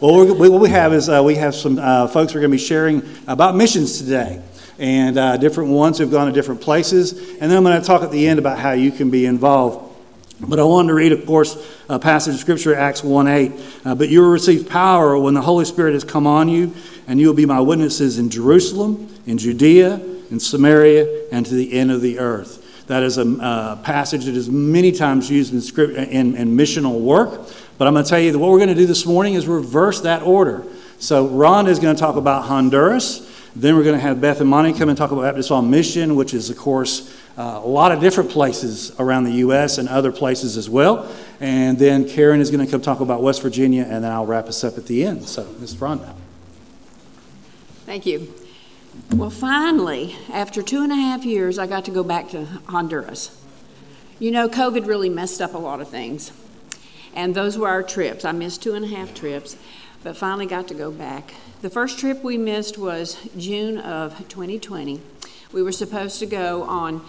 Well, we, what we have is uh, we have some uh, folks who are going to be sharing about missions today and uh, different ones who've gone to different places. And then I'm going to talk at the end about how you can be involved. But I wanted to read, of course, a passage of Scripture, Acts 1 8. Uh, but you will receive power when the Holy Spirit has come on you, and you will be my witnesses in Jerusalem, in Judea, in Samaria, and to the end of the earth. That is a uh, passage that is many times used in, script, in, in missional work. But I'm going to tell you that what we're going to do this morning is reverse that order. So Ron is going to talk about Honduras. Then we're going to have Beth and Monty come and talk about Baptist on Mission, which is, of course, uh, a lot of different places around the U.S. and other places as well. And then Karen is going to come talk about West Virginia, and then I'll wrap us up at the end. So, Ms. Ron. Thank you. Well, finally, after two and a half years, I got to go back to Honduras. You know, COVID really messed up a lot of things. And those were our trips. I missed two and a half trips, but finally got to go back. The first trip we missed was June of 2020. We were supposed to go on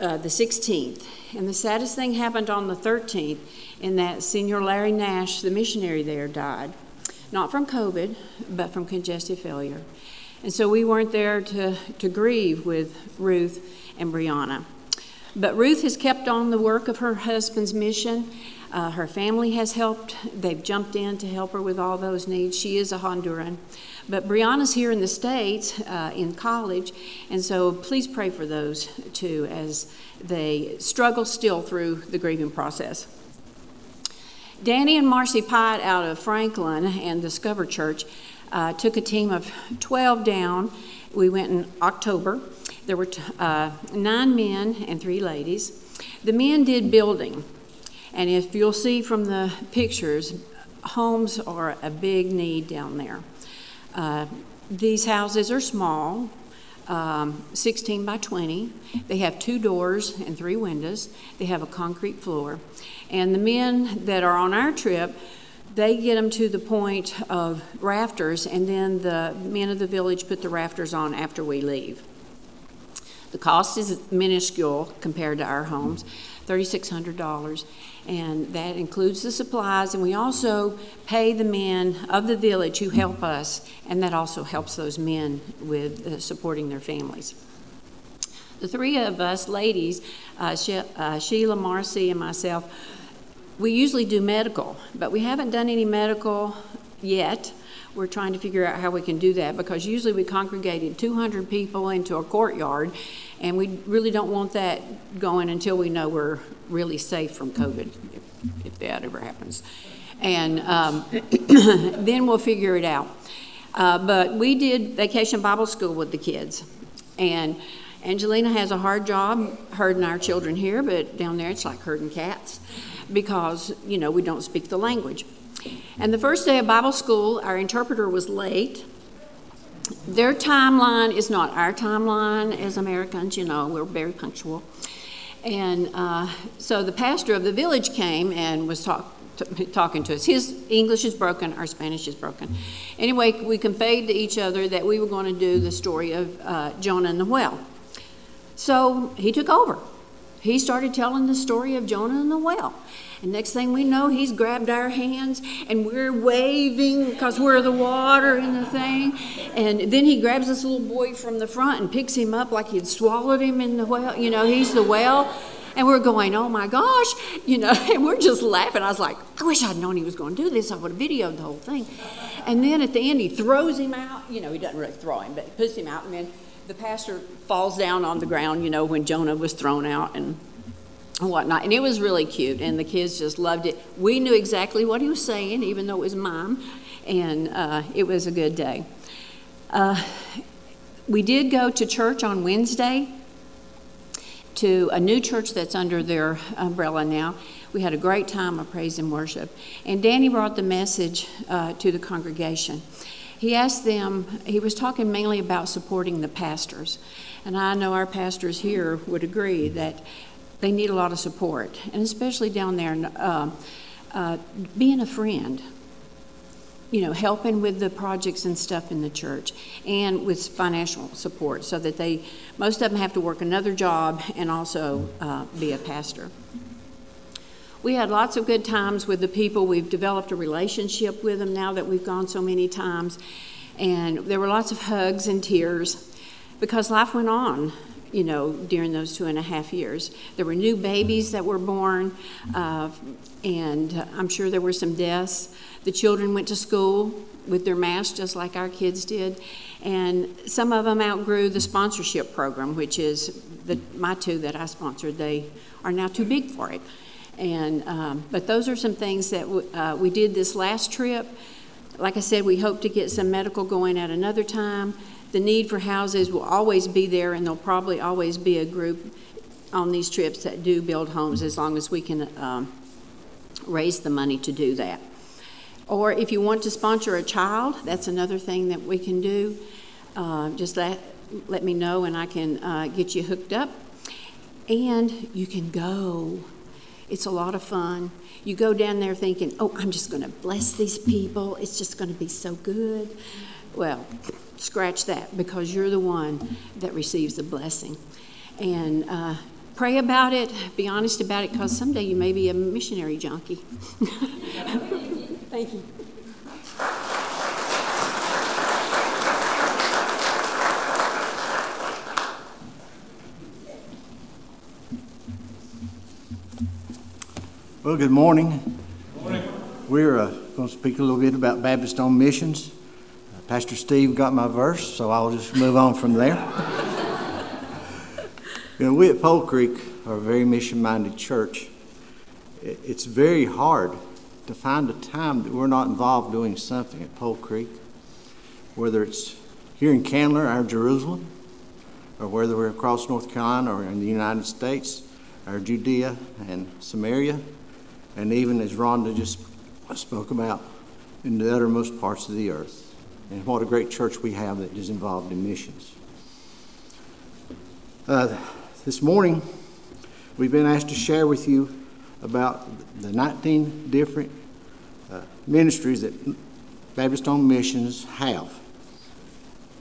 uh, the 16th. And the saddest thing happened on the 13th in that Senior Larry Nash, the missionary there, died. Not from COVID, but from congestive failure. And so we weren't there to, to grieve with Ruth and Brianna. But Ruth has kept on the work of her husband's mission. Uh, her family has helped. They've jumped in to help her with all those needs. She is a Honduran. But Brianna's here in the States uh, in college, and so please pray for those too as they struggle still through the grieving process. Danny and Marcy Pyatt out of Franklin and Discover Church uh, took a team of 12 down. We went in October. There were t- uh, nine men and three ladies. The men did building, and if you'll see from the pictures, homes are a big need down there. Uh, these houses are small, um, 16 by 20. They have two doors and three windows. They have a concrete floor. And the men that are on our trip they get them to the point of rafters, and then the men of the village put the rafters on after we leave. The cost is minuscule compared to our homes, $3,600, and that includes the supplies. And we also pay the men of the village who help us, and that also helps those men with uh, supporting their families. The three of us ladies, uh, she- uh, Sheila, Marcy, and myself, we usually do medical, but we haven't done any medical yet. We're trying to figure out how we can do that because usually we congregated 200 people into a courtyard, and we really don't want that going until we know we're really safe from COVID, if, if that ever happens. And um, then we'll figure it out. Uh, but we did vacation Bible school with the kids, and Angelina has a hard job herding our children here, but down there it's like herding cats because, you know, we don't speak the language. And the first day of Bible school, our interpreter was late. Their timeline is not our timeline as Americans, you know, we're very punctual. And uh, so the pastor of the village came and was talk, t- talking to us. His English is broken, our Spanish is broken. Anyway, we conveyed to each other that we were going to do the story of uh, Jonah and the well. So he took over he started telling the story of Jonah and the well. And next thing we know, he's grabbed our hands and we're waving because we're the water in the thing. And then he grabs this little boy from the front and picks him up like he'd swallowed him in the well. You know, he's the well. And we're going, oh my gosh, you know, and we're just laughing. I was like, I wish I'd known he was going to do this. I would have videoed the whole thing. And then at the end, he throws him out. You know, he doesn't really throw him, but he puts him out. And then the pastor falls down on the ground, you know, when Jonah was thrown out and whatnot. And it was really cute, and the kids just loved it. We knew exactly what he was saying, even though it was mom, and uh, it was a good day. Uh, we did go to church on Wednesday to a new church that's under their umbrella now. We had a great time of praise and worship. And Danny brought the message uh, to the congregation he asked them, he was talking mainly about supporting the pastors. And I know our pastors here would agree that they need a lot of support, and especially down there, uh, uh, being a friend, you know, helping with the projects and stuff in the church, and with financial support, so that they, most of them have to work another job and also uh, be a pastor. we had lots of good times with the people. We've developed a relationship with them now that we've gone so many times. And there were lots of hugs and tears because life went on, you know, during those two and a half years. There were new babies that were born, uh, and I'm sure there were some deaths. The children went to school with their masks just like our kids did. And some of them outgrew the sponsorship program, which is the, my two that I sponsored. They are now too big for it. And, um, but those are some things that w- uh, we did this last trip. Like I said, we hope to get some medical going at another time. The need for houses will always be there, and there'll probably always be a group on these trips that do build homes as long as we can um, raise the money to do that. Or if you want to sponsor a child, that's another thing that we can do. Uh, just let, let me know and I can uh, get you hooked up. And you can go. It's a lot of fun. You go down there thinking, oh, I'm just going to bless these people. It's just going to be so good. Well, scratch that because you're the one that receives the blessing. And uh, pray about it, be honest about it, because someday you may be a missionary junkie. Thank you. Well, good morning. We're uh, going to speak a little bit about Baptist on missions. Pastor Steve got my verse, so I'll just move on from there. you know, we at Pole Creek are a very mission minded church. It's very hard to find a time that we're not involved doing something at Pole Creek, whether it's here in Candler, our Jerusalem, or whether we're across North Carolina or in the United States, our Judea and Samaria, and even as Rhonda just spoke about, in the uttermost parts of the earth. And what a great church we have that is involved in missions. Uh, this morning, we've been asked to share with you about the 19 different uh, ministries that Baptist on Missions have.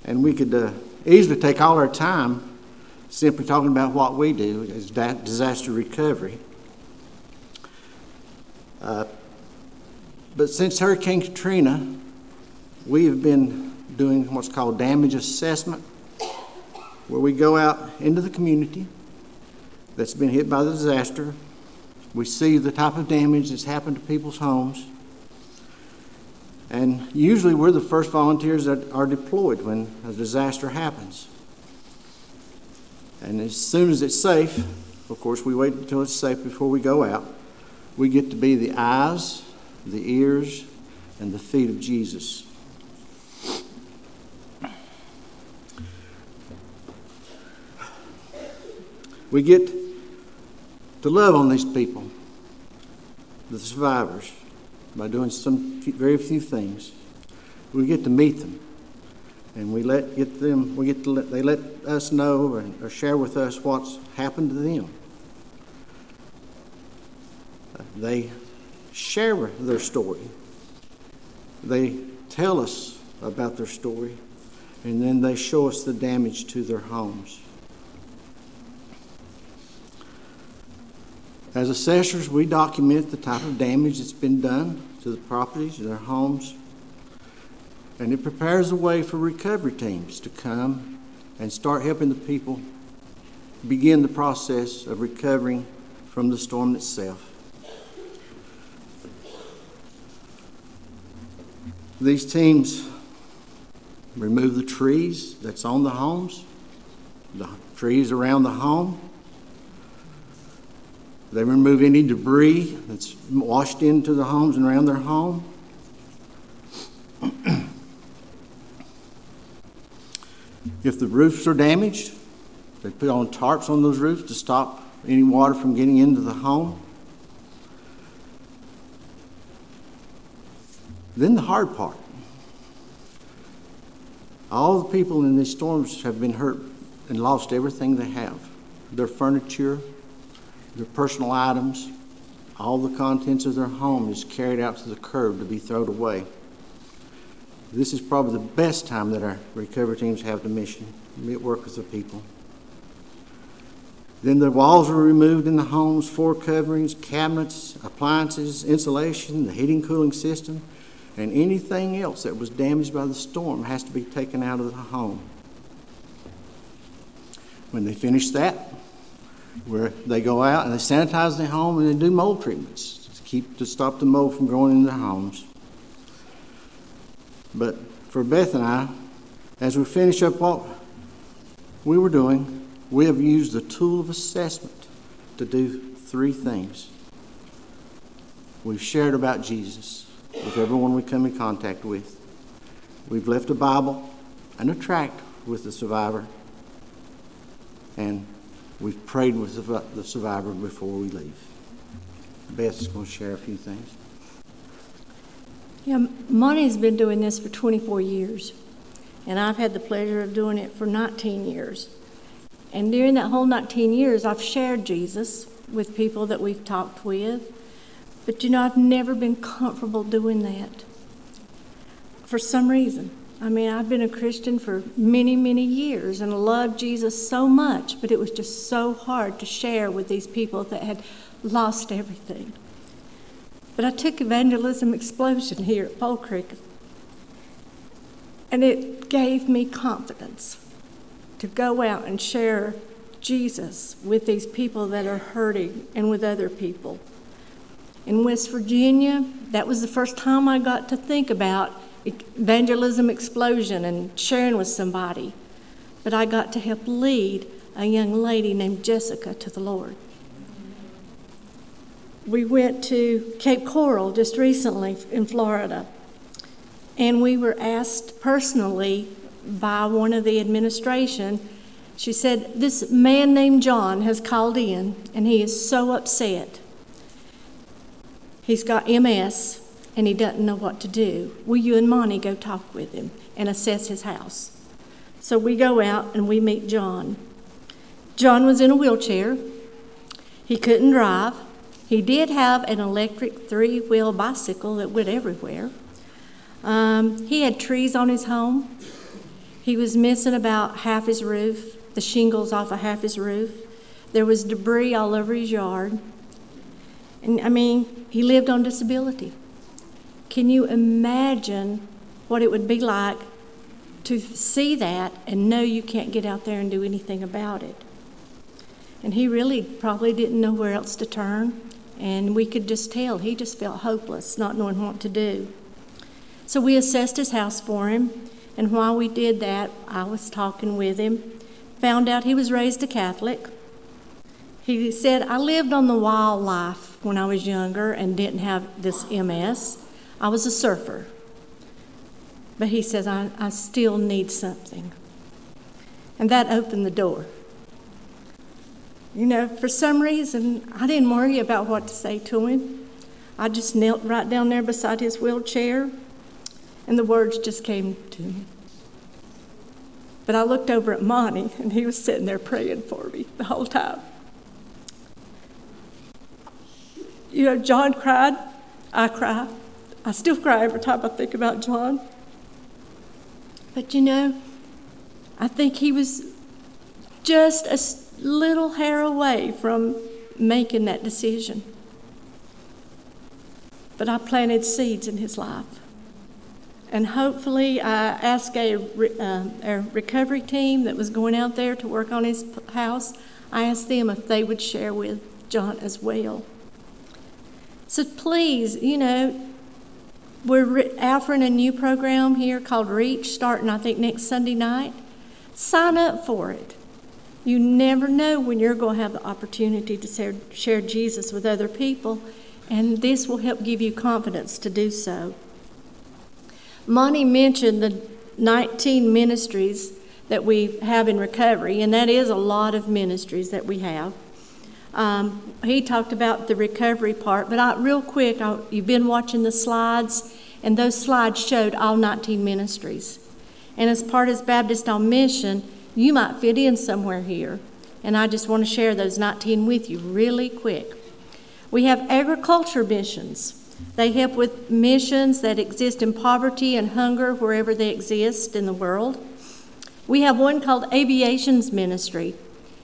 And we could uh, easily take all our time simply talking about what we do as disaster recovery. Uh, but since Hurricane Katrina, we have been doing what's called damage assessment, where we go out into the community that's been hit by the disaster. We see the type of damage that's happened to people's homes. And usually we're the first volunteers that are deployed when a disaster happens. And as soon as it's safe, of course, we wait until it's safe before we go out. We get to be the eyes, the ears, and the feet of Jesus. We get to love on these people, the survivors, by doing some very few things. We get to meet them and we let get them we get to let, they let us know or, or share with us what's happened to them. They share their story. They tell us about their story and then they show us the damage to their homes as assessors we document the type of damage that's been done to the properties and their homes and it prepares the way for recovery teams to come and start helping the people begin the process of recovering from the storm itself. These teams remove the trees that's on the homes, the trees around the home. They remove any debris that's washed into the homes and around their home. If the roofs are damaged, they put on tarps on those roofs to stop any water from getting into the home. Then the hard part. All the people in these storms have been hurt and lost everything they have their furniture, their personal items, all the contents of their home is carried out to the curb to be thrown away. This is probably the best time that our recovery teams have to mission, meet, work with the people. Then the walls were removed in the homes, floor coverings, cabinets, appliances, insulation, the heating cooling system, and anything else that was damaged by the storm has to be taken out of the home. When they finish that, where they go out and they sanitize their home and they do mold treatments to keep to stop the mold from growing in their homes. But for Beth and I, as we finish up what we were doing, we have used the tool of assessment to do three things. We've shared about Jesus with everyone we come in contact with. We've left a Bible and a tract with the survivor. And we've prayed with the survivor before we leave. Beth's going to share a few things. Yeah, Monty's been doing this for 24 years, and I've had the pleasure of doing it for 19 years. And during that whole 19 years, I've shared Jesus with people that we've talked with, but you know, I've never been comfortable doing that for some reason. I mean, I've been a Christian for many, many years and loved Jesus so much, but it was just so hard to share with these people that had lost everything. But I took Evangelism Explosion here at Pole Creek, and it gave me confidence to go out and share Jesus with these people that are hurting and with other people. In West Virginia, that was the first time I got to think about evangelism explosion and sharing with somebody. But I got to help lead a young lady named Jessica to the Lord we went to Cape Coral just recently in Florida, and we were asked personally by one of the administration. She said, This man named John has called in, and he is so upset. He's got MS, and he doesn't know what to do. Will you and Monty go talk with him and assess his house? So we go out and we meet John. John was in a wheelchair, he couldn't drive. He did have an electric three wheel bicycle that went everywhere. Um, he had trees on his home. He was missing about half his roof, the shingles off of half his roof. There was debris all over his yard. And I mean, he lived on disability. Can you imagine what it would be like to see that and know you can't get out there and do anything about it? And he really probably didn't know where else to turn. And we could just tell he just felt hopeless, not knowing what to do. So we assessed his house for him. And while we did that, I was talking with him, found out he was raised a Catholic. He said, I lived on the wildlife when I was younger and didn't have this MS. I was a surfer. But he says, I, I still need something. And that opened the door. You know, for some reason, I didn't worry about what to say to him. I just knelt right down there beside his wheelchair, and the words just came to me. But I looked over at Monty, and he was sitting there praying for me the whole time. You know, John cried. I cry. I still cry every time I think about John. But you know, I think he was just a little hair away from making that decision. But I planted seeds in his life. And hopefully, I asked a, uh, a recovery team that was going out there to work on his house, I asked them if they would share with John as well. So please, you know, we're offering a new program here called Reach, starting I think next Sunday night. Sign up for it. You never know when you're going to have the opportunity to share, share Jesus with other people, and this will help give you confidence to do so. Monty mentioned the 19 ministries that we have in recovery, and that is a lot of ministries that we have. Um, he talked about the recovery part, but I, real quick, I, you've been watching the slides, and those slides showed all 19 ministries. And as part of Baptist on Mission, you might fit in somewhere here. And I just want to share those 19 with you really quick. We have agriculture missions. They help with missions that exist in poverty and hunger wherever they exist in the world. We have one called Aviations Ministry.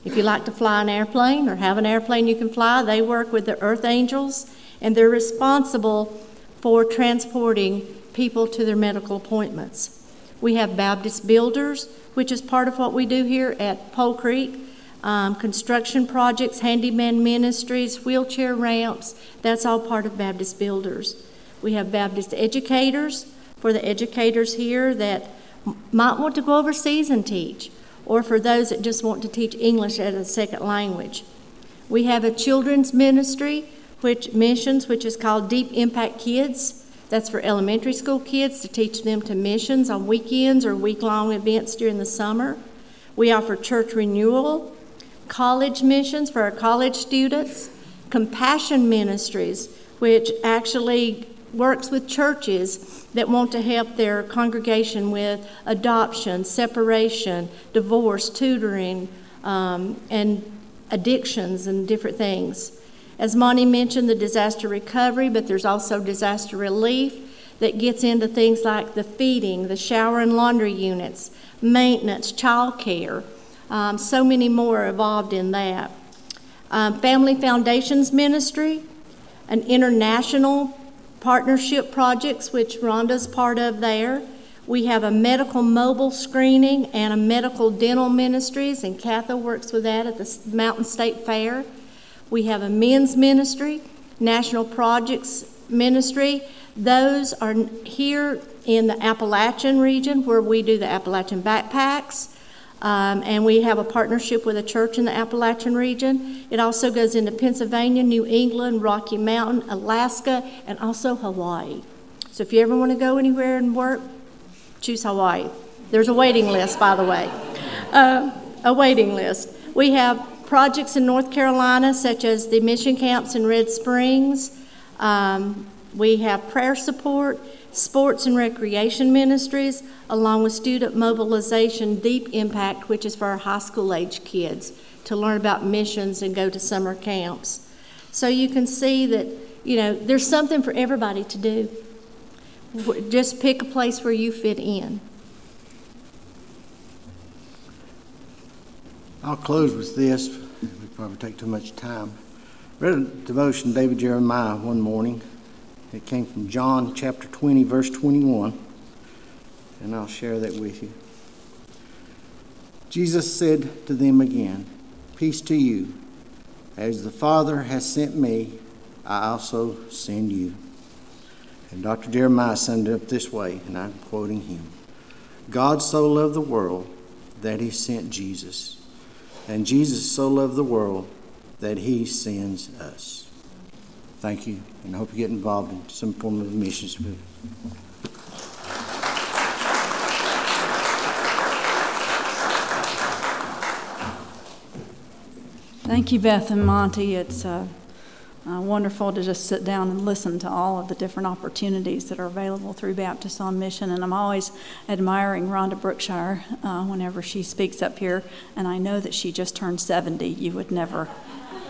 If you like to fly an airplane or have an airplane you can fly, they work with the Earth Angels and they're responsible for transporting people to their medical appointments. We have Baptist Builders, which is part of what we do here at Pole Creek. Um, construction projects, handyman ministries, wheelchair ramps, that's all part of Baptist Builders. We have Baptist Educators for the educators here that might want to go overseas and teach, or for those that just want to teach English as a second language. We have a children's ministry, which missions, which is called Deep Impact Kids. That's for elementary school kids to teach them to missions on weekends or week long events during the summer. We offer church renewal, college missions for our college students, compassion ministries, which actually works with churches that want to help their congregation with adoption, separation, divorce, tutoring, um, and addictions and different things. As Monty mentioned, the disaster recovery, but there's also disaster relief that gets into things like the feeding, the shower and laundry units, maintenance, child care. Um, so many more involved in that. Um, Family Foundations Ministry, an international partnership projects, which Rhonda's part of there. We have a medical mobile screening and a medical dental ministries, and Katha works with that at the Mountain State Fair. We have a men's ministry, National Projects Ministry. Those are here in the Appalachian region where we do the Appalachian backpacks. Um, and we have a partnership with a church in the Appalachian region. It also goes into Pennsylvania, New England, Rocky Mountain, Alaska, and also Hawaii. So if you ever want to go anywhere and work, choose Hawaii. There's a waiting list, by the way. Uh, a waiting list. We have projects in North Carolina, such as the mission camps in Red Springs. Um, we have prayer support, sports and recreation ministries, along with student mobilization Deep Impact, which is for our high school age kids to learn about missions and go to summer camps. So you can see that, you know, there's something for everybody to do. Just pick a place where you fit in. I'll close with this. We probably take too much time. Read a devotion, David Jeremiah, one morning. It came from John chapter 20, verse 21. And I'll share that with you. Jesus said to them again, Peace to you. As the Father has sent me, I also send you. And Dr. Jeremiah summed it up this way, and I'm quoting him God so loved the world that he sent Jesus. And Jesus so loved the world that he sends us. Thank you, and I hope you get involved in some form of missions. Thank you, Beth and Monty. It's uh, uh, wonderful to just sit down and listen to all of the different opportunities that are available through Baptist on Mission. And I'm always admiring Rhonda Brookshire uh, whenever she speaks up here. And I know that she just turned 70. You would never.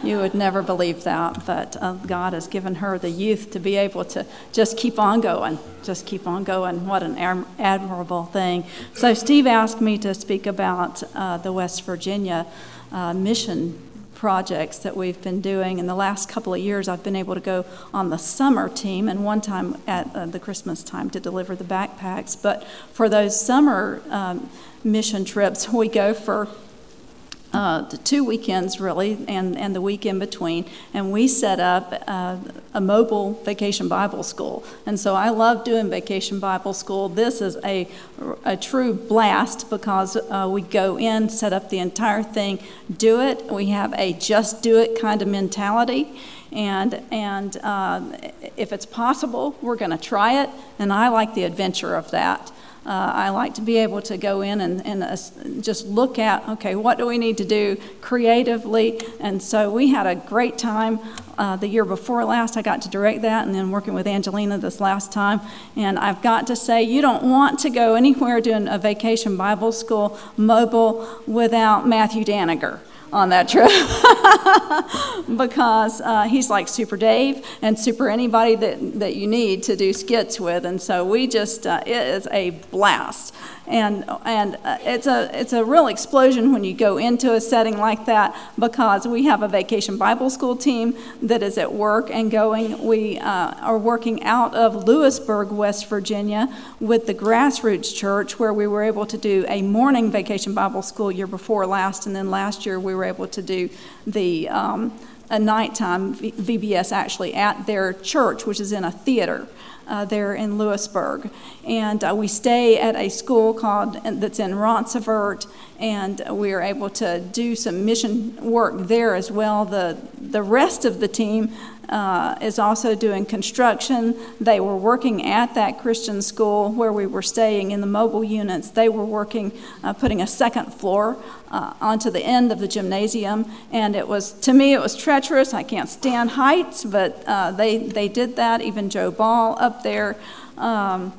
You would never believe that, but uh, God has given her the youth to be able to just keep on going, just keep on going. What an admirable thing. So, Steve asked me to speak about uh, the West Virginia uh, mission projects that we've been doing. In the last couple of years, I've been able to go on the summer team and one time at uh, the Christmas time to deliver the backpacks. But for those summer um, mission trips, we go for uh, two weekends really, and, and the week in between. And we set up uh, a mobile vacation Bible school. And so I love doing vacation Bible school. This is a, a true blast because uh, we go in, set up the entire thing, do it. We have a just do it kind of mentality. And, and uh, if it's possible, we're going to try it. And I like the adventure of that. Uh, I like to be able to go in and, and uh, just look at, okay, what do we need to do creatively? And so we had a great time uh, the year before last. I got to direct that and then working with Angelina this last time. And I've got to say, you don't want to go anywhere doing a vacation Bible school mobile without Matthew Daniger. On that trip because uh, he's like Super Dave and Super anybody that, that you need to do skits with. And so we just, uh, it is a blast. And, and uh, it's, a, it's a real explosion when you go into a setting like that because we have a vacation Bible school team that is at work and going. We uh, are working out of Lewisburg, West Virginia with the Grassroots Church where we were able to do a morning vacation Bible school year before last. And then last year we were able to do the um, a nighttime VBS actually at their church, which is in a theater uh, there in Lewisburg. And uh, we stay at a school called that's in Ronceverte, and we are able to do some mission work there as well. The the rest of the team uh, is also doing construction. They were working at that Christian school where we were staying in the mobile units. They were working, uh, putting a second floor uh, onto the end of the gymnasium, and it was to me it was treacherous. I can't stand heights, but uh, they they did that. Even Joe Ball up there. Um,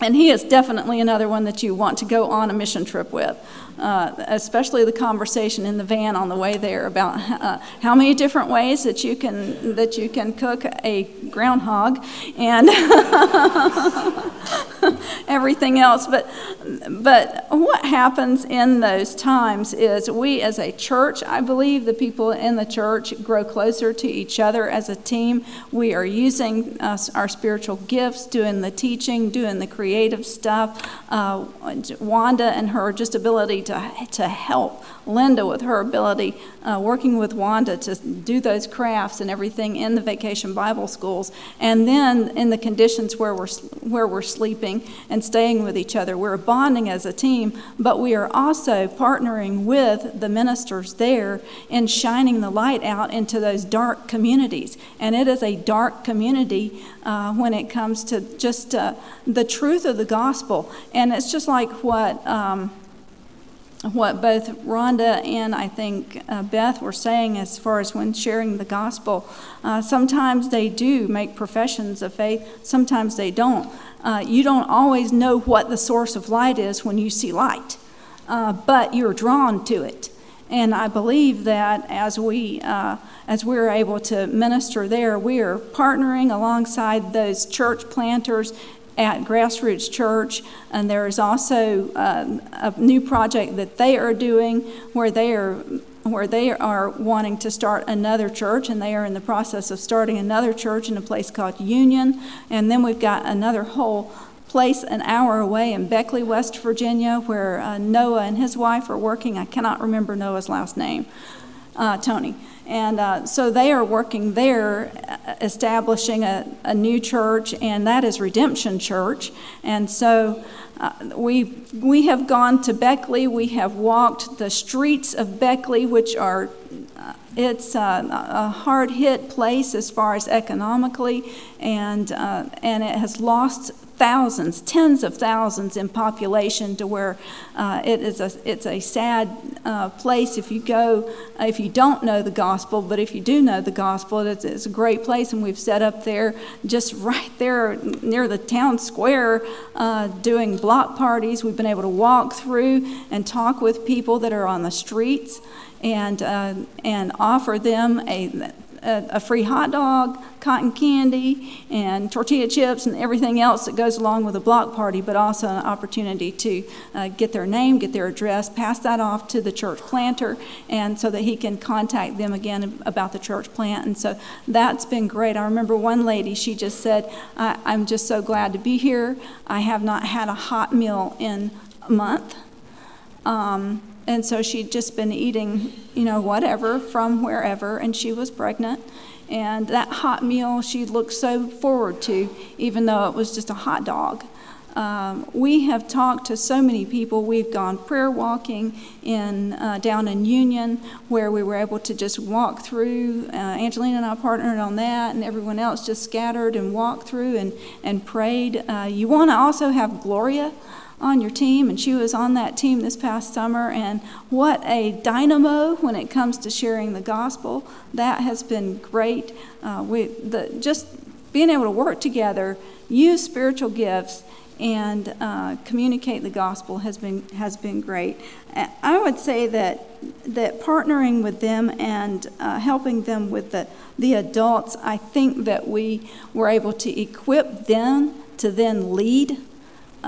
and he is definitely another one that you want to go on a mission trip with uh, especially the conversation in the van on the way there about uh, how many different ways that you can that you can cook a groundhog and everything else. But but what happens in those times is we as a church, I believe the people in the church grow closer to each other as a team. We are using uh, our spiritual gifts, doing the teaching, doing the creative stuff. Uh, Wanda and her just ability to, to help Linda with her ability, uh, working with Wanda to do those crafts and everything in the vacation Bible schools. And then in the conditions where we're, where we're sleeping and staying with each other, we're bonding as a team, but we are also partnering with the ministers there in shining the light out into those dark communities. And it is a dark community uh, when it comes to just uh, the truth of the gospel. And it's just like what. Um, what both Rhonda and I think uh, Beth were saying as far as when sharing the gospel. Uh, sometimes they do make professions of faith, sometimes they don't. Uh, you don't always know what the source of light is when you see light, uh, but you're drawn to it. And I believe that as we uh, as we're able to minister there, we are partnering alongside those church planters at Grassroots Church, and there is also um, a new project that they are doing where they are where they are wanting to start another church, and they are in the process of starting another church in a place called Union. And then we've got another whole place an hour away in Beckley, West Virginia, where uh, Noah and his wife are working. I cannot remember Noah's last name, uh, Tony. And uh, so they are working there, uh, establishing a, a, new church, and that is Redemption Church. And so uh, we, we have gone to Beckley. We have walked the streets of Beckley, which are uh, it's uh, a hard hit place as far as economically, and, uh, and it has lost thousands, tens of thousands in population to where uh, it is a, it's a sad uh, place if you go, uh, if you don't know the gospel, but if you do know the gospel, it's, it's, a great place. And we've set up there, just right there near the town square, uh, doing block parties. We've been able to walk through and talk with people that are on the streets and, uh, and offer them a a, a, free hot dog, cotton candy, and tortilla chips, and everything else that goes along with a block party, but also an opportunity to uh, get their name, get their address, pass that off to the church planter, and so that he can contact them again about the church plant. And so that's been great. I remember one lady, she just said, I'm just so glad to be here. I have not had a hot meal in a month. Um, and so she'd just been eating, you know, whatever from wherever, and she was pregnant. And that hot meal she looked so forward to, even though it was just a hot dog. Um, we have talked to so many people. We've gone prayer walking in uh, down in Union, where we were able to just walk through. Uh, Angelina and I partnered on that, and everyone else just scattered and walked through and and prayed. Uh, you want to also have Gloria on your team, and she was on that team this past summer. And what a dynamo when it comes to sharing the gospel! That has been great. Uh, we the, just being able to work together, use spiritual gifts, and uh, communicate the gospel has been has been great. I would say that that partnering with them and uh, helping them with the the adults, I think that we were able to equip them to then lead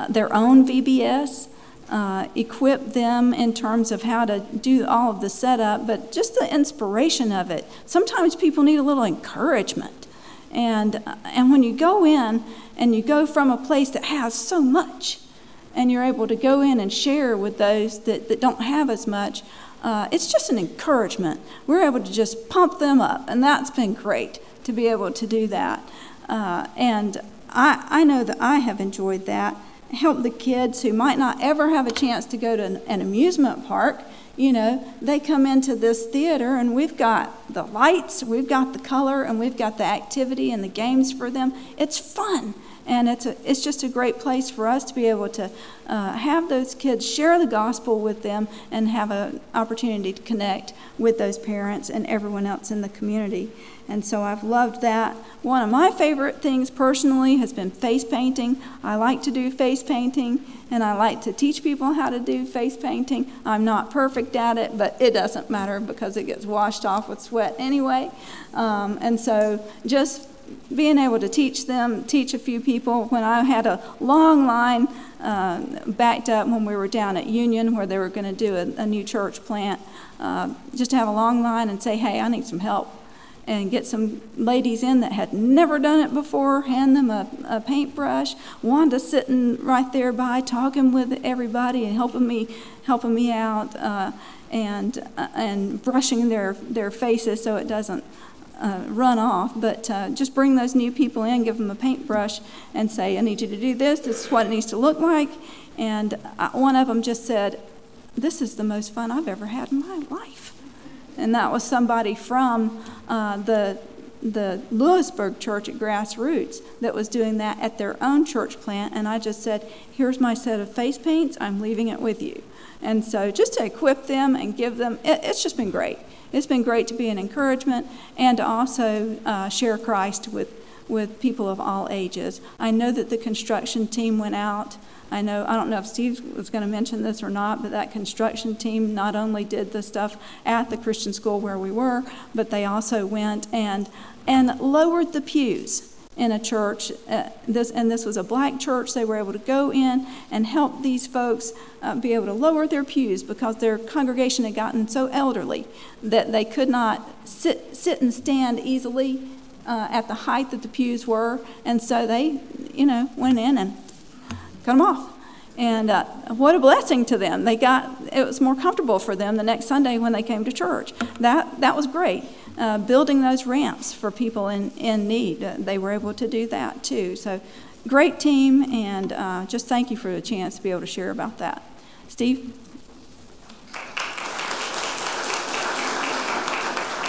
their own VBS. Uh, equip them in terms of how to do all of the setup, but just the inspiration of it. Sometimes people need a little encouragement. And, uh, and when you go in and you go from a place that has so much, and you're able to go in and share with those that, that don't have as much, uh, it's just an encouragement. We're able to just pump them up, and that's been great to be able to do that. Uh, and I, I know that I have enjoyed that help the kids who might not ever have a chance to go to an, an amusement park. You know, they come into this theater and we've got the lights, we've got the color, and we've got the activity and the games for them. It's fun. And it's, a, it's just a great place for us to be able to uh, have those kids share the gospel with them and have an opportunity to connect with those parents and everyone else in the community. And so I've loved that. One of my favorite things personally has been face painting. I like to do face painting and I like to teach people how to do face painting. I'm not perfect at it, but it doesn't matter because it gets washed off with sweat anyway. Um, and so just being able to teach them, teach a few people. When I had a long line uh, backed up when we were down at Union where they were going to do a, a, new church plant, uh, just to have a long line and say, hey, I need some help and get some ladies in that had never done it before, hand them a, a paintbrush. Wanda sitting right there by, talking with everybody and helping me, helping me out, uh, and uh, and brushing their their faces so it doesn't uh, run off. But uh, just bring those new people in, give them a paintbrush, and say, "I need you to do this. This is what it needs to look like." And uh, one of them just said, "This is the most fun I've ever had in my life." and that was somebody from uh, the the Lewisburg church at Grassroots that was doing that at their own church plant. And I just said, Here's my set of face paints, I'm leaving it with you. And so just to equip them and give them, it, it's just been great. It's been great to be an encouragement and to also uh, share Christ with, with people of all ages. I know that the construction team went out I know, I don't know if Steve was going to mention this or not, but that construction team not only did the stuff at the Christian school where we were, but they also went and, and lowered the pews in a church. Uh, this, and this was a black church. They were able to go in and help these folks uh, be able to lower their pews because their congregation had gotten so elderly that they could not sit, sit and stand easily uh, at the height that the pews were. And so they, you know, went in and cut them off. And uh, what a blessing to them. They got, it was more comfortable for them the next Sunday when they came to church. That, that was great. Uh, building those ramps for people in, in need, uh, they were able to do that too. So, great team, and uh, just thank you for the chance to be able to share about that. Steve?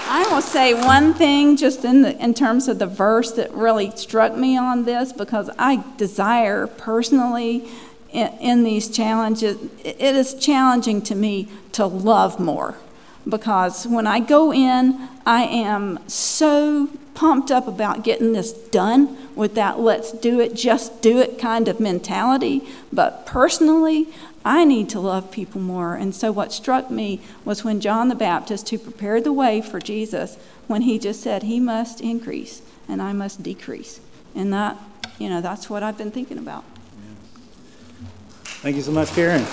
I will say one thing just in, the, in terms of the verse that really struck me on this because I desire personally in, in these challenges, it is challenging to me to love more because when I go in, I am so pumped up about getting this done with that let's do it, just do it kind of mentality. But personally, I need to love people more. And so, what struck me was when John the Baptist, who prepared the way for Jesus, when he just said, He must increase and I must decrease. And that, you know, that's what I've been thinking about. Thank you so much, Karen.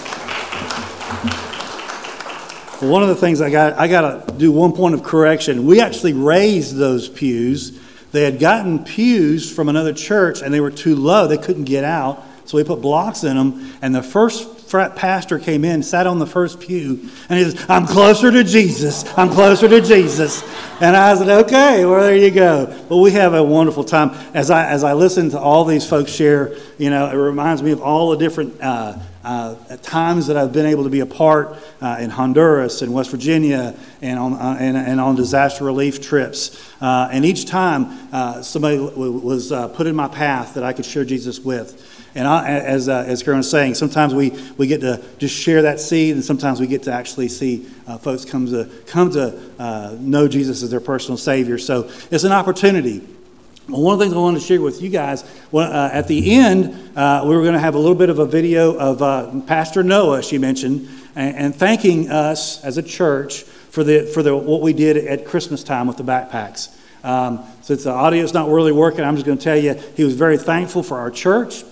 One of the things I got, I got to do one point of correction. We actually raised those pews. They had gotten pews from another church and they were too low. They couldn't get out. So we put blocks in them. And the first pastor came in, sat on the first pew, and he says, I'm closer to Jesus. I'm closer to Jesus. And I said, okay, well, there you go. But we have a wonderful time. As I, as I listen to all these folks share, you know, it reminds me of all the different uh, uh, times that I've been able to be a part uh, in Honduras and West Virginia and on, uh, and, and, on disaster relief trips. Uh, and each time uh, somebody w- was put in my path that I could share Jesus with. And I, as, uh, as Karen was saying, sometimes we, we get to just share that seed, and sometimes we get to actually see uh, folks come to, come to uh, know Jesus as their personal Savior. So it's an opportunity one of the things I wanted to share with you guys, well, uh, at the end, uh, we were going to have a little bit of a video of uh, Pastor Noah, she mentioned, and, and thanking us as a church for, the, for the, what we did at Christmas time with the backpacks. Um, since the audio's not really working, I'm just going to tell you he was very thankful for our church,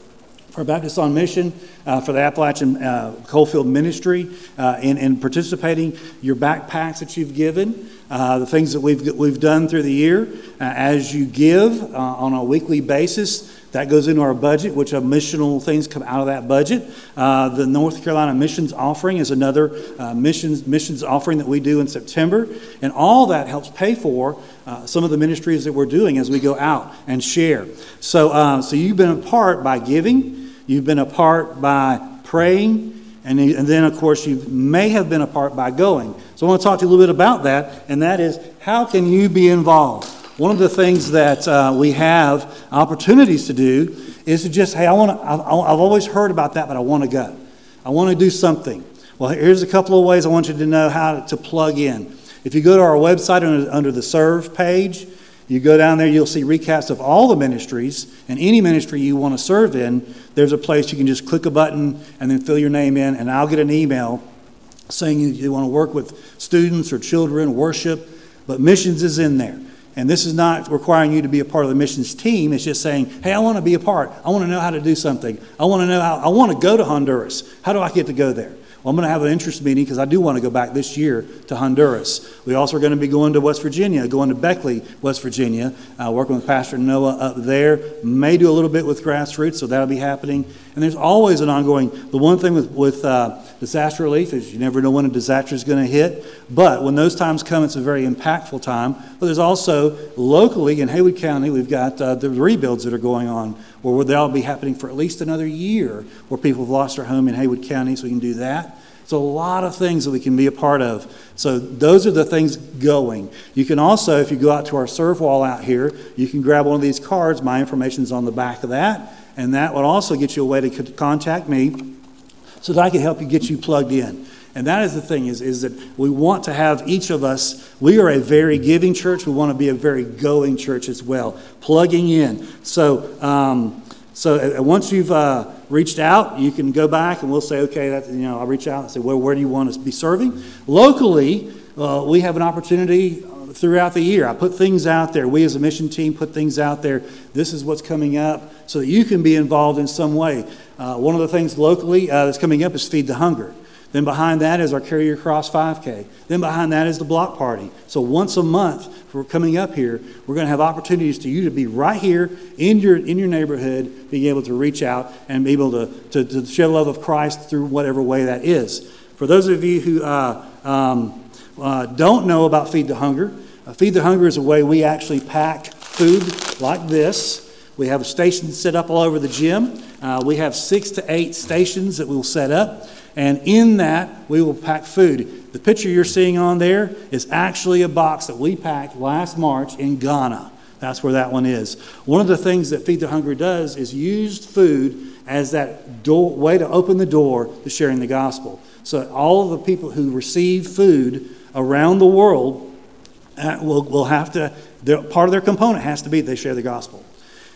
for Baptist on Mission, uh, for the Appalachian uh, Coalfield Ministry, uh, in, in participating, your backpacks that you've given, uh, the things that we've, we've done through the year. Uh, as you give uh, on a weekly basis, that goes into our budget, which are missional things come out of that budget. Uh, the North Carolina Missions Offering is another uh, missions, missions offering that we do in September. And all that helps pay for uh, some of the ministries that we're doing as we go out and share. So, uh, so you've been a part by giving, you've been a part by praying, and, and then, of course, you may have been a part by going. So I want to talk to you a little bit about that, and that is how can you be involved? One of the things that uh, we have opportunities to do is to just, hey, I want to, I've, I've always heard about that, but I want to go. I want to do something. Well, here's a couple of ways I want you to know how to plug in. If you go to our website under, under the Serve page, you go down there, you'll see recaps of all the ministries, and any ministry you want to serve in, there's a place you can just click a button and then fill your name in, and I'll get an email saying you want to work with students or children, worship, but missions is in there. And this is not requiring you to be a part of the missions team. It's just saying, hey, I want to be a part. I want to know how to do something. I want to know how, I want to go to Honduras. How do I get to go there? Well, I'm going to have an interest meeting because I do want to go back this year to Honduras. We also are going to be going to West Virginia, going to Beckley, West Virginia, uh, working with Pastor Noah up there. May do a little bit with grassroots, so that'll be happening. And there's always an ongoing. The one thing with with uh, disaster relief is you never know when a disaster is going to hit, but when those times come, it's a very impactful time. But there's also locally in Haywood County, we've got uh, the rebuilds that are going on, where they'll be happening for at least another year, where people have lost their home in Haywood County, so we can do that. It's a lot of things that we can be a part of. So those are the things going. You can also, if you go out to our serve wall out here, you can grab one of these cards. My information is on the back of that, and that would also get you a way to contact me so that I can help you get you plugged in. And that is the thing is, is that we want to have each of us, we are a very giving church. We want to be a very going church as well, plugging in. So, um, so uh, once you've uh, reached out, you can go back and we'll say, okay, that, you know, I'll reach out and say, well, where do you want to be serving? Locally, uh, we have an opportunity uh, throughout the year. I put things out there. We as a mission team put things out there. This is what's coming up so that you can be involved in some way. Uh, one of the things locally uh, that's coming up is Feed the Hunger. Then behind that is our Carrier Cross 5K. Then behind that is the block party. So once a month for coming up here, we're going to have opportunities to you to be right here in your in your neighborhood, being able to reach out and be able to, to, to share the love of Christ through whatever way that is. For those of you who uh, um, uh, don't know about Feed the Hunger, uh, Feed the Hunger is a way we actually pack food like this. We have stations set up all over the gym. Uh, we have six to eight stations that we'll set up. And in that, we will pack food. The picture you're seeing on there is actually a box that we packed last March in Ghana. That's where that one is. One of the things that Feed the Hungry does is use food as that door, way to open the door to sharing the gospel. So all of the people who receive food around the world uh, will, will have to, part of their component has to be they share the gospel.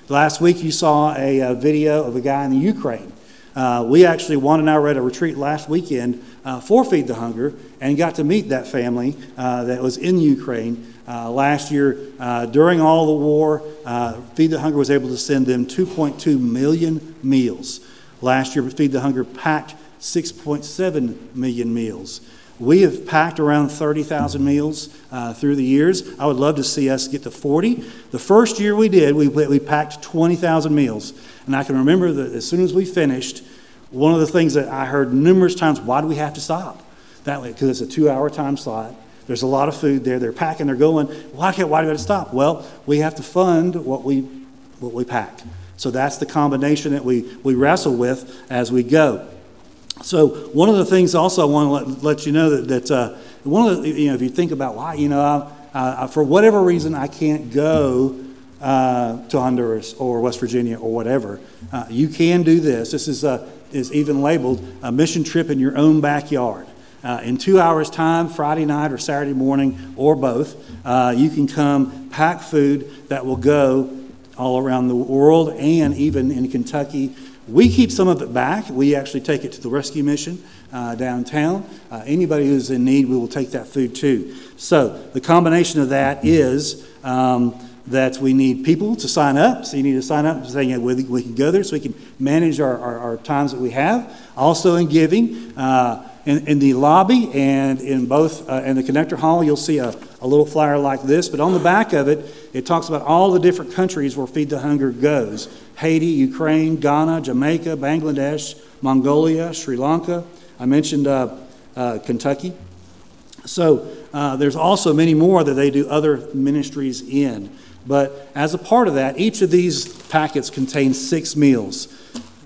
Last week you saw a, a video of a guy in the Ukraine uh, we actually, Juan and I were at a retreat last weekend uh, for Feed the Hunger and got to meet that family uh, that was in Ukraine. Uh, last year, uh, during all the war, uh, Feed the Hunger was able to send them 2.2 million meals. Last year, Feed the Hunger packed 6.7 million meals. We have packed around 30,000 meals uh, through the years. I would love to see us get to 40. The first year we did, we, we packed 20,000 meals. And I can remember that as soon as we finished, one of the things that I heard numerous times why do we have to stop? That way, because it's a two hour time slot. There's a lot of food there. They're packing, they're going. Why, can't, why do we have to stop? Well, we have to fund what we, what we pack. So that's the combination that we, we wrestle with as we go. So one of the things also I want to let, let you know that, that uh, one of the, you know, if you think about why, you know, uh, for whatever reason I can't go uh, to Honduras or West Virginia or whatever, uh, you can do this. This is, uh, is even labeled a mission trip in your own backyard. Uh, in two hours' time, Friday night or Saturday morning, or both, you can come pack food that will go all around the world and even in Kentucky. We keep some of it back. We actually take it to the rescue mission uh, downtown. Uh, anybody who's in need, we will take that food too. So the combination of that is um, that we need people to sign up. So you need to sign up saying yeah, we, we can go there so we can manage our, our, our times that we have. Also in giving. Uh, in, in, the lobby and in both uh, in the connector hall you'll see a, a little flyer like this but on the back of it it talks about all the different countries where feed the hunger goes haiti ukraine ghana jamaica bangladesh mongolia sri lanka i mentioned uh, uh, kentucky so uh, there's also many more that they do other ministries in but as a part of that, each of these packets contains six meals.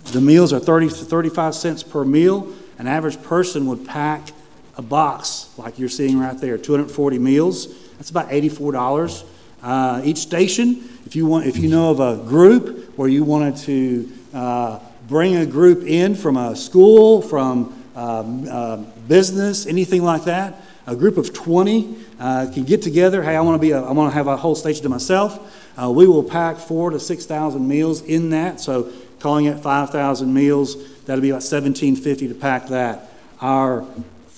The meals are 30 to 35 cents per meal. An average person would pack a box like you're seeing right there, 240 meals. That's about $84. Uh, each station, if you want, if you know of a group where you wanted to uh, bring a group in from a school, from um, uh, business, anything like that, a group of 20 uh, can get together. Hey, I want to be. A, I want to have a whole station to myself. Uh, we will pack four to six thousand meals in that. So calling it five thousand meals, that'll be about seventeen fifty to pack that. Our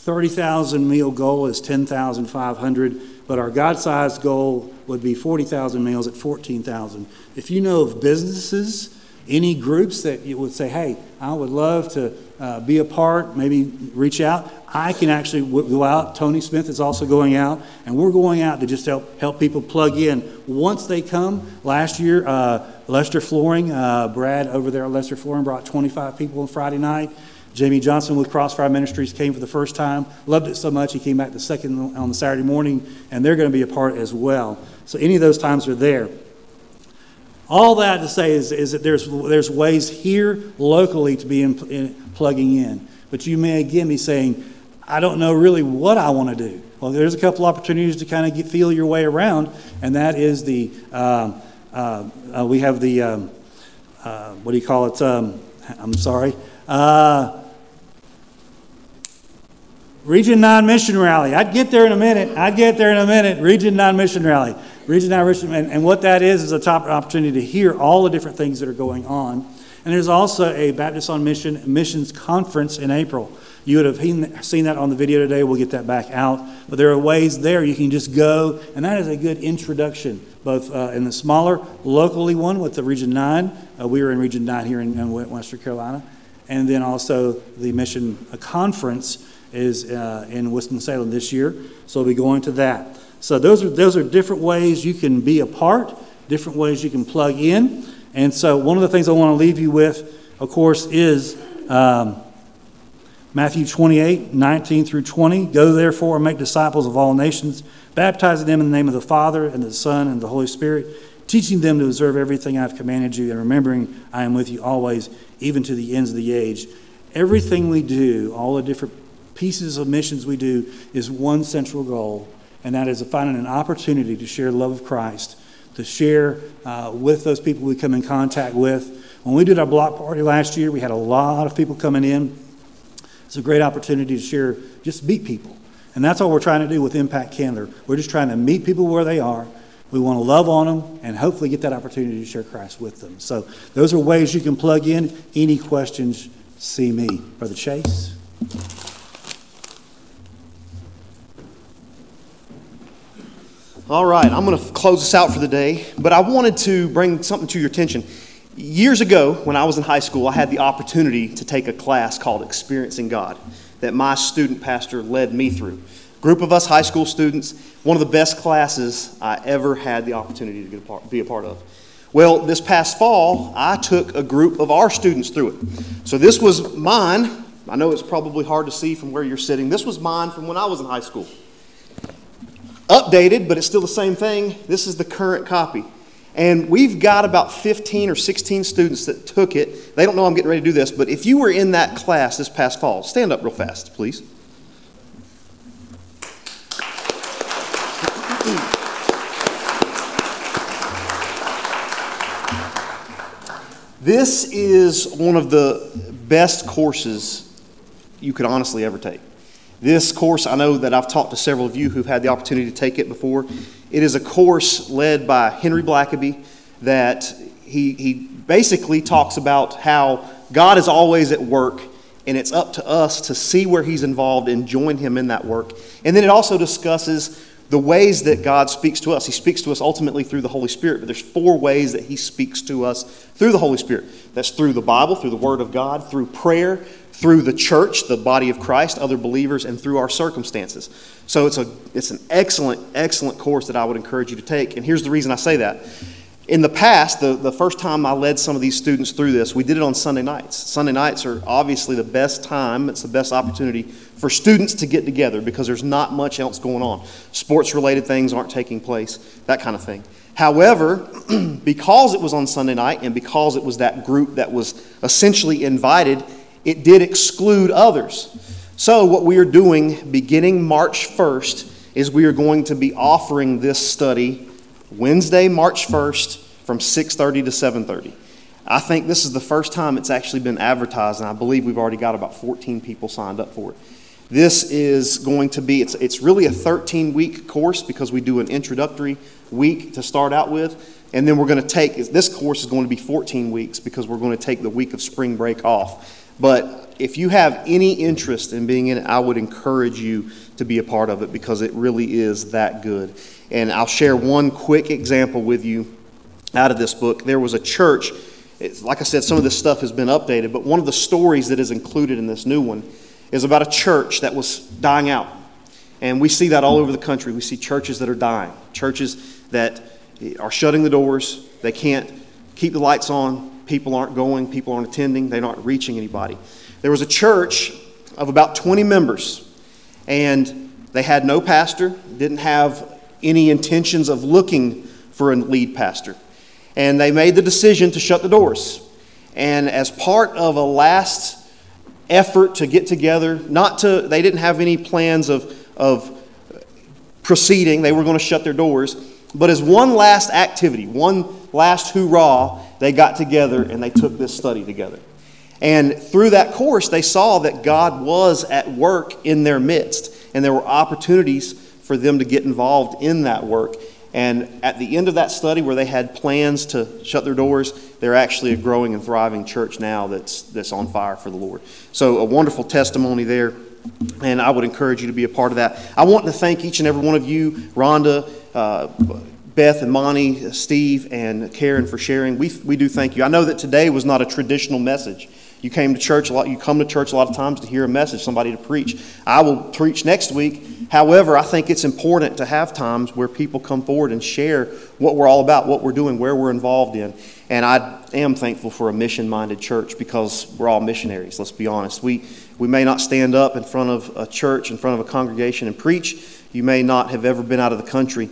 thirty thousand meal goal is ten thousand five hundred, but our God-sized goal would be forty thousand meals at fourteen thousand. If you know of businesses any groups that you would say, hey, I would love to uh, be a part, maybe reach out, I can actually go out. Tony Smith is also going out, and we're going out to just help help people plug in once they come. Last year, uh, Lester Flooring, uh, Brad over there at Lester Flooring brought 25 people on Friday night. Jamie Johnson with Crossfire Ministries came for the first time, loved it so much he came back the second on the Saturday morning, and they're going to be a part as well. So any of those times are there. All that to say is, is that there's, there's ways here locally to be in, in, plugging in. But you may again be saying, I don't know really what I want to do. Well, there's a couple opportunities to kind of get, feel your way around, and that is the, um, uh, uh, we have the, um, uh, what do you call it? Um, I'm sorry. Uh, Region 9 Mission Rally. I'd get there in a minute. I'd get there in a minute. Region 9 Mission Rally. Region 9 Mission, and, and what that is is a top opportunity to hear all the different things that are going on. And there's also a Baptist on Mission missions conference in April. You would have seen that on the video today. We'll get that back out. But there are ways there you can just go, and that is a good introduction, both uh, in the smaller, locally one with the Region 9. Uh, we were in Region 9 here in, in Western Carolina. And then also the mission conference is uh, in Winston-Salem this year. So we'll be going to that. So those are, those are different ways you can be a part, different ways you can plug in. And so one of the things I want to leave you with, of course, is um, Matthew 28, 19 through 20. Go therefore and make disciples of all nations, baptizing them in the name of the Father and the Son and the Holy Spirit, teaching them to observe everything I've commanded you, and remembering I am with you always, even to the ends of the age. Everything we do, all the different pieces of missions we do, is one central goal, and that is finding an opportunity to share love of Christ, to share uh, with those people we come in contact with. When we did our block party last year, we had a lot of people coming in. It's a great opportunity to share, just meet people. And that's all we're trying to do with Impact Candler. We're just trying to meet people where they are. We want to love on them and hopefully get that opportunity to share Christ with them. So those are ways you can plug in. Any questions, see me. Brother Chase. All right, I'm going to close this out for the day, but I wanted to bring something to your attention. Years ago, when I was in high school, I had the opportunity to take a class called Experiencing God that my student pastor led me through. Group of us high school students, one of the best classes I ever had the opportunity to a part, be a part of. Well, this past fall, I took a group of our students through it. So this was mine. I know it's probably hard to see from where you're sitting. This was mine from when I was in high school updated, but it's still the same thing. This is the current copy. And we've got about 15 or 16 students that took it. They don't know I'm getting ready to do this, but if you were in that class this past fall, stand up real fast, please. This is one of the best courses you could honestly ever take. This course, I know that I've talked to several of you who've had the opportunity to take it before. It is a course led by Henry Blackaby. that he, he basically talks about how God is always at work and it's up to us to see where he's involved and join him in that work. And then it also discusses the ways that God speaks to us. He speaks to us ultimately through the Holy Spirit, but there's four ways that he speaks to us through the Holy Spirit. That's through the Bible, through the Word of God, through prayer, through the church, the body of Christ, other believers, and through our circumstances. So it's, a, it's an excellent, excellent course that I would encourage you to take. And here's the reason I say that. In the past, the, the first time I led some of these students through this, we did it on Sunday nights. Sunday nights are obviously the best time, it's the best opportunity for students to get together because there's not much else going on. Sports related things aren't taking place, that kind of thing. However, because it was on Sunday night and because it was that group that was essentially invited, it did exclude others. So, what we are doing beginning March 1st is we are going to be offering this study Wednesday, March 1st from 6:30 to 7:30. I think this is the first time it's actually been advertised and I believe we've already got about 14 people signed up for it. This is going to be it's it's really a 13 week course because we do an introductory week to start out with and then we're going to take this course is going to be 14 weeks because we're going to take the week of spring break off. But if you have any interest in being in it, I would encourage you to be a part of it because it really is that good. And I'll share one quick example with you out of this book. There was a church, it's, like I said, some of this stuff has been updated, but one of the stories that is included in this new one is about a church that was dying out. And we see that all over the country. We see churches that are dying, churches that are shutting the doors, they can't keep the lights on, people aren't going, people aren't attending, they're not reaching anybody. There was a church of about 20 members, and they had no pastor, didn't have any intentions of looking for a lead pastor. And they made the decision to shut the doors. And as part of a last effort to get together, not to, they didn't have any plans of, of proceeding, they were going to shut their doors. But as one last activity, one last hoorah, they got together and they took this study together. And through that course, they saw that God was at work in their midst, and there were opportunities for them to get involved in that work. And at the end of that study, where they had plans to shut their doors, they're actually a growing and thriving church now that's, that's on fire for the Lord. So, a wonderful testimony there, and I would encourage you to be a part of that. I want to thank each and every one of you, Rhonda, uh, Beth and Monty, Steve, and Karen for sharing. We, we do thank you. I know that today was not a traditional message. You came to church a lot. You come to church a lot of times to hear a message, somebody to preach. I will preach next week. However, I think it's important to have times where people come forward and share what we're all about, what we're doing, where we're involved in. And I am thankful for a mission-minded church because we're all missionaries. Let's be honest. We we may not stand up in front of a church, in front of a congregation, and preach. You may not have ever been out of the country,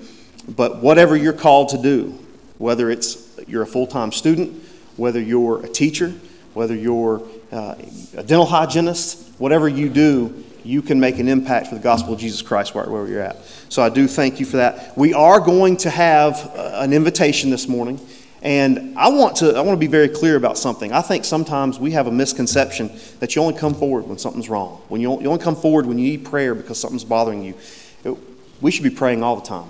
but whatever you're called to do, whether it's you're a full-time student, whether you're a teacher whether you're uh, a dental hygienist, whatever you do, you can make an impact for the gospel of Jesus Christ right where you're at. So I do thank you for that. We are going to have uh, an invitation this morning. And I want to I want to be very clear about something. I think sometimes we have a misconception that you only come forward when something's wrong. When you, you only come forward when you need prayer because something's bothering you. It, we should be praying all the time.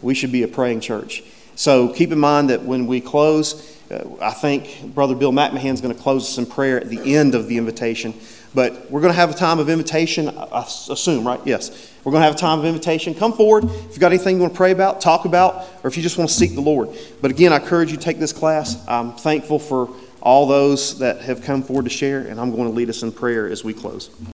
We should be a praying church. So keep in mind that when we close, uh, I think Brother Bill McMahon is going to close us in prayer at the end of the invitation. But we're going to have a time of invitation, I assume, right? Yes. We're going to have a time of invitation. Come forward. If you've got anything you want to pray about, talk about, or if you just want to seek the Lord. But again, I encourage you to take this class. I'm thankful for all those that have come forward to share, and I'm going to lead us in prayer as we close.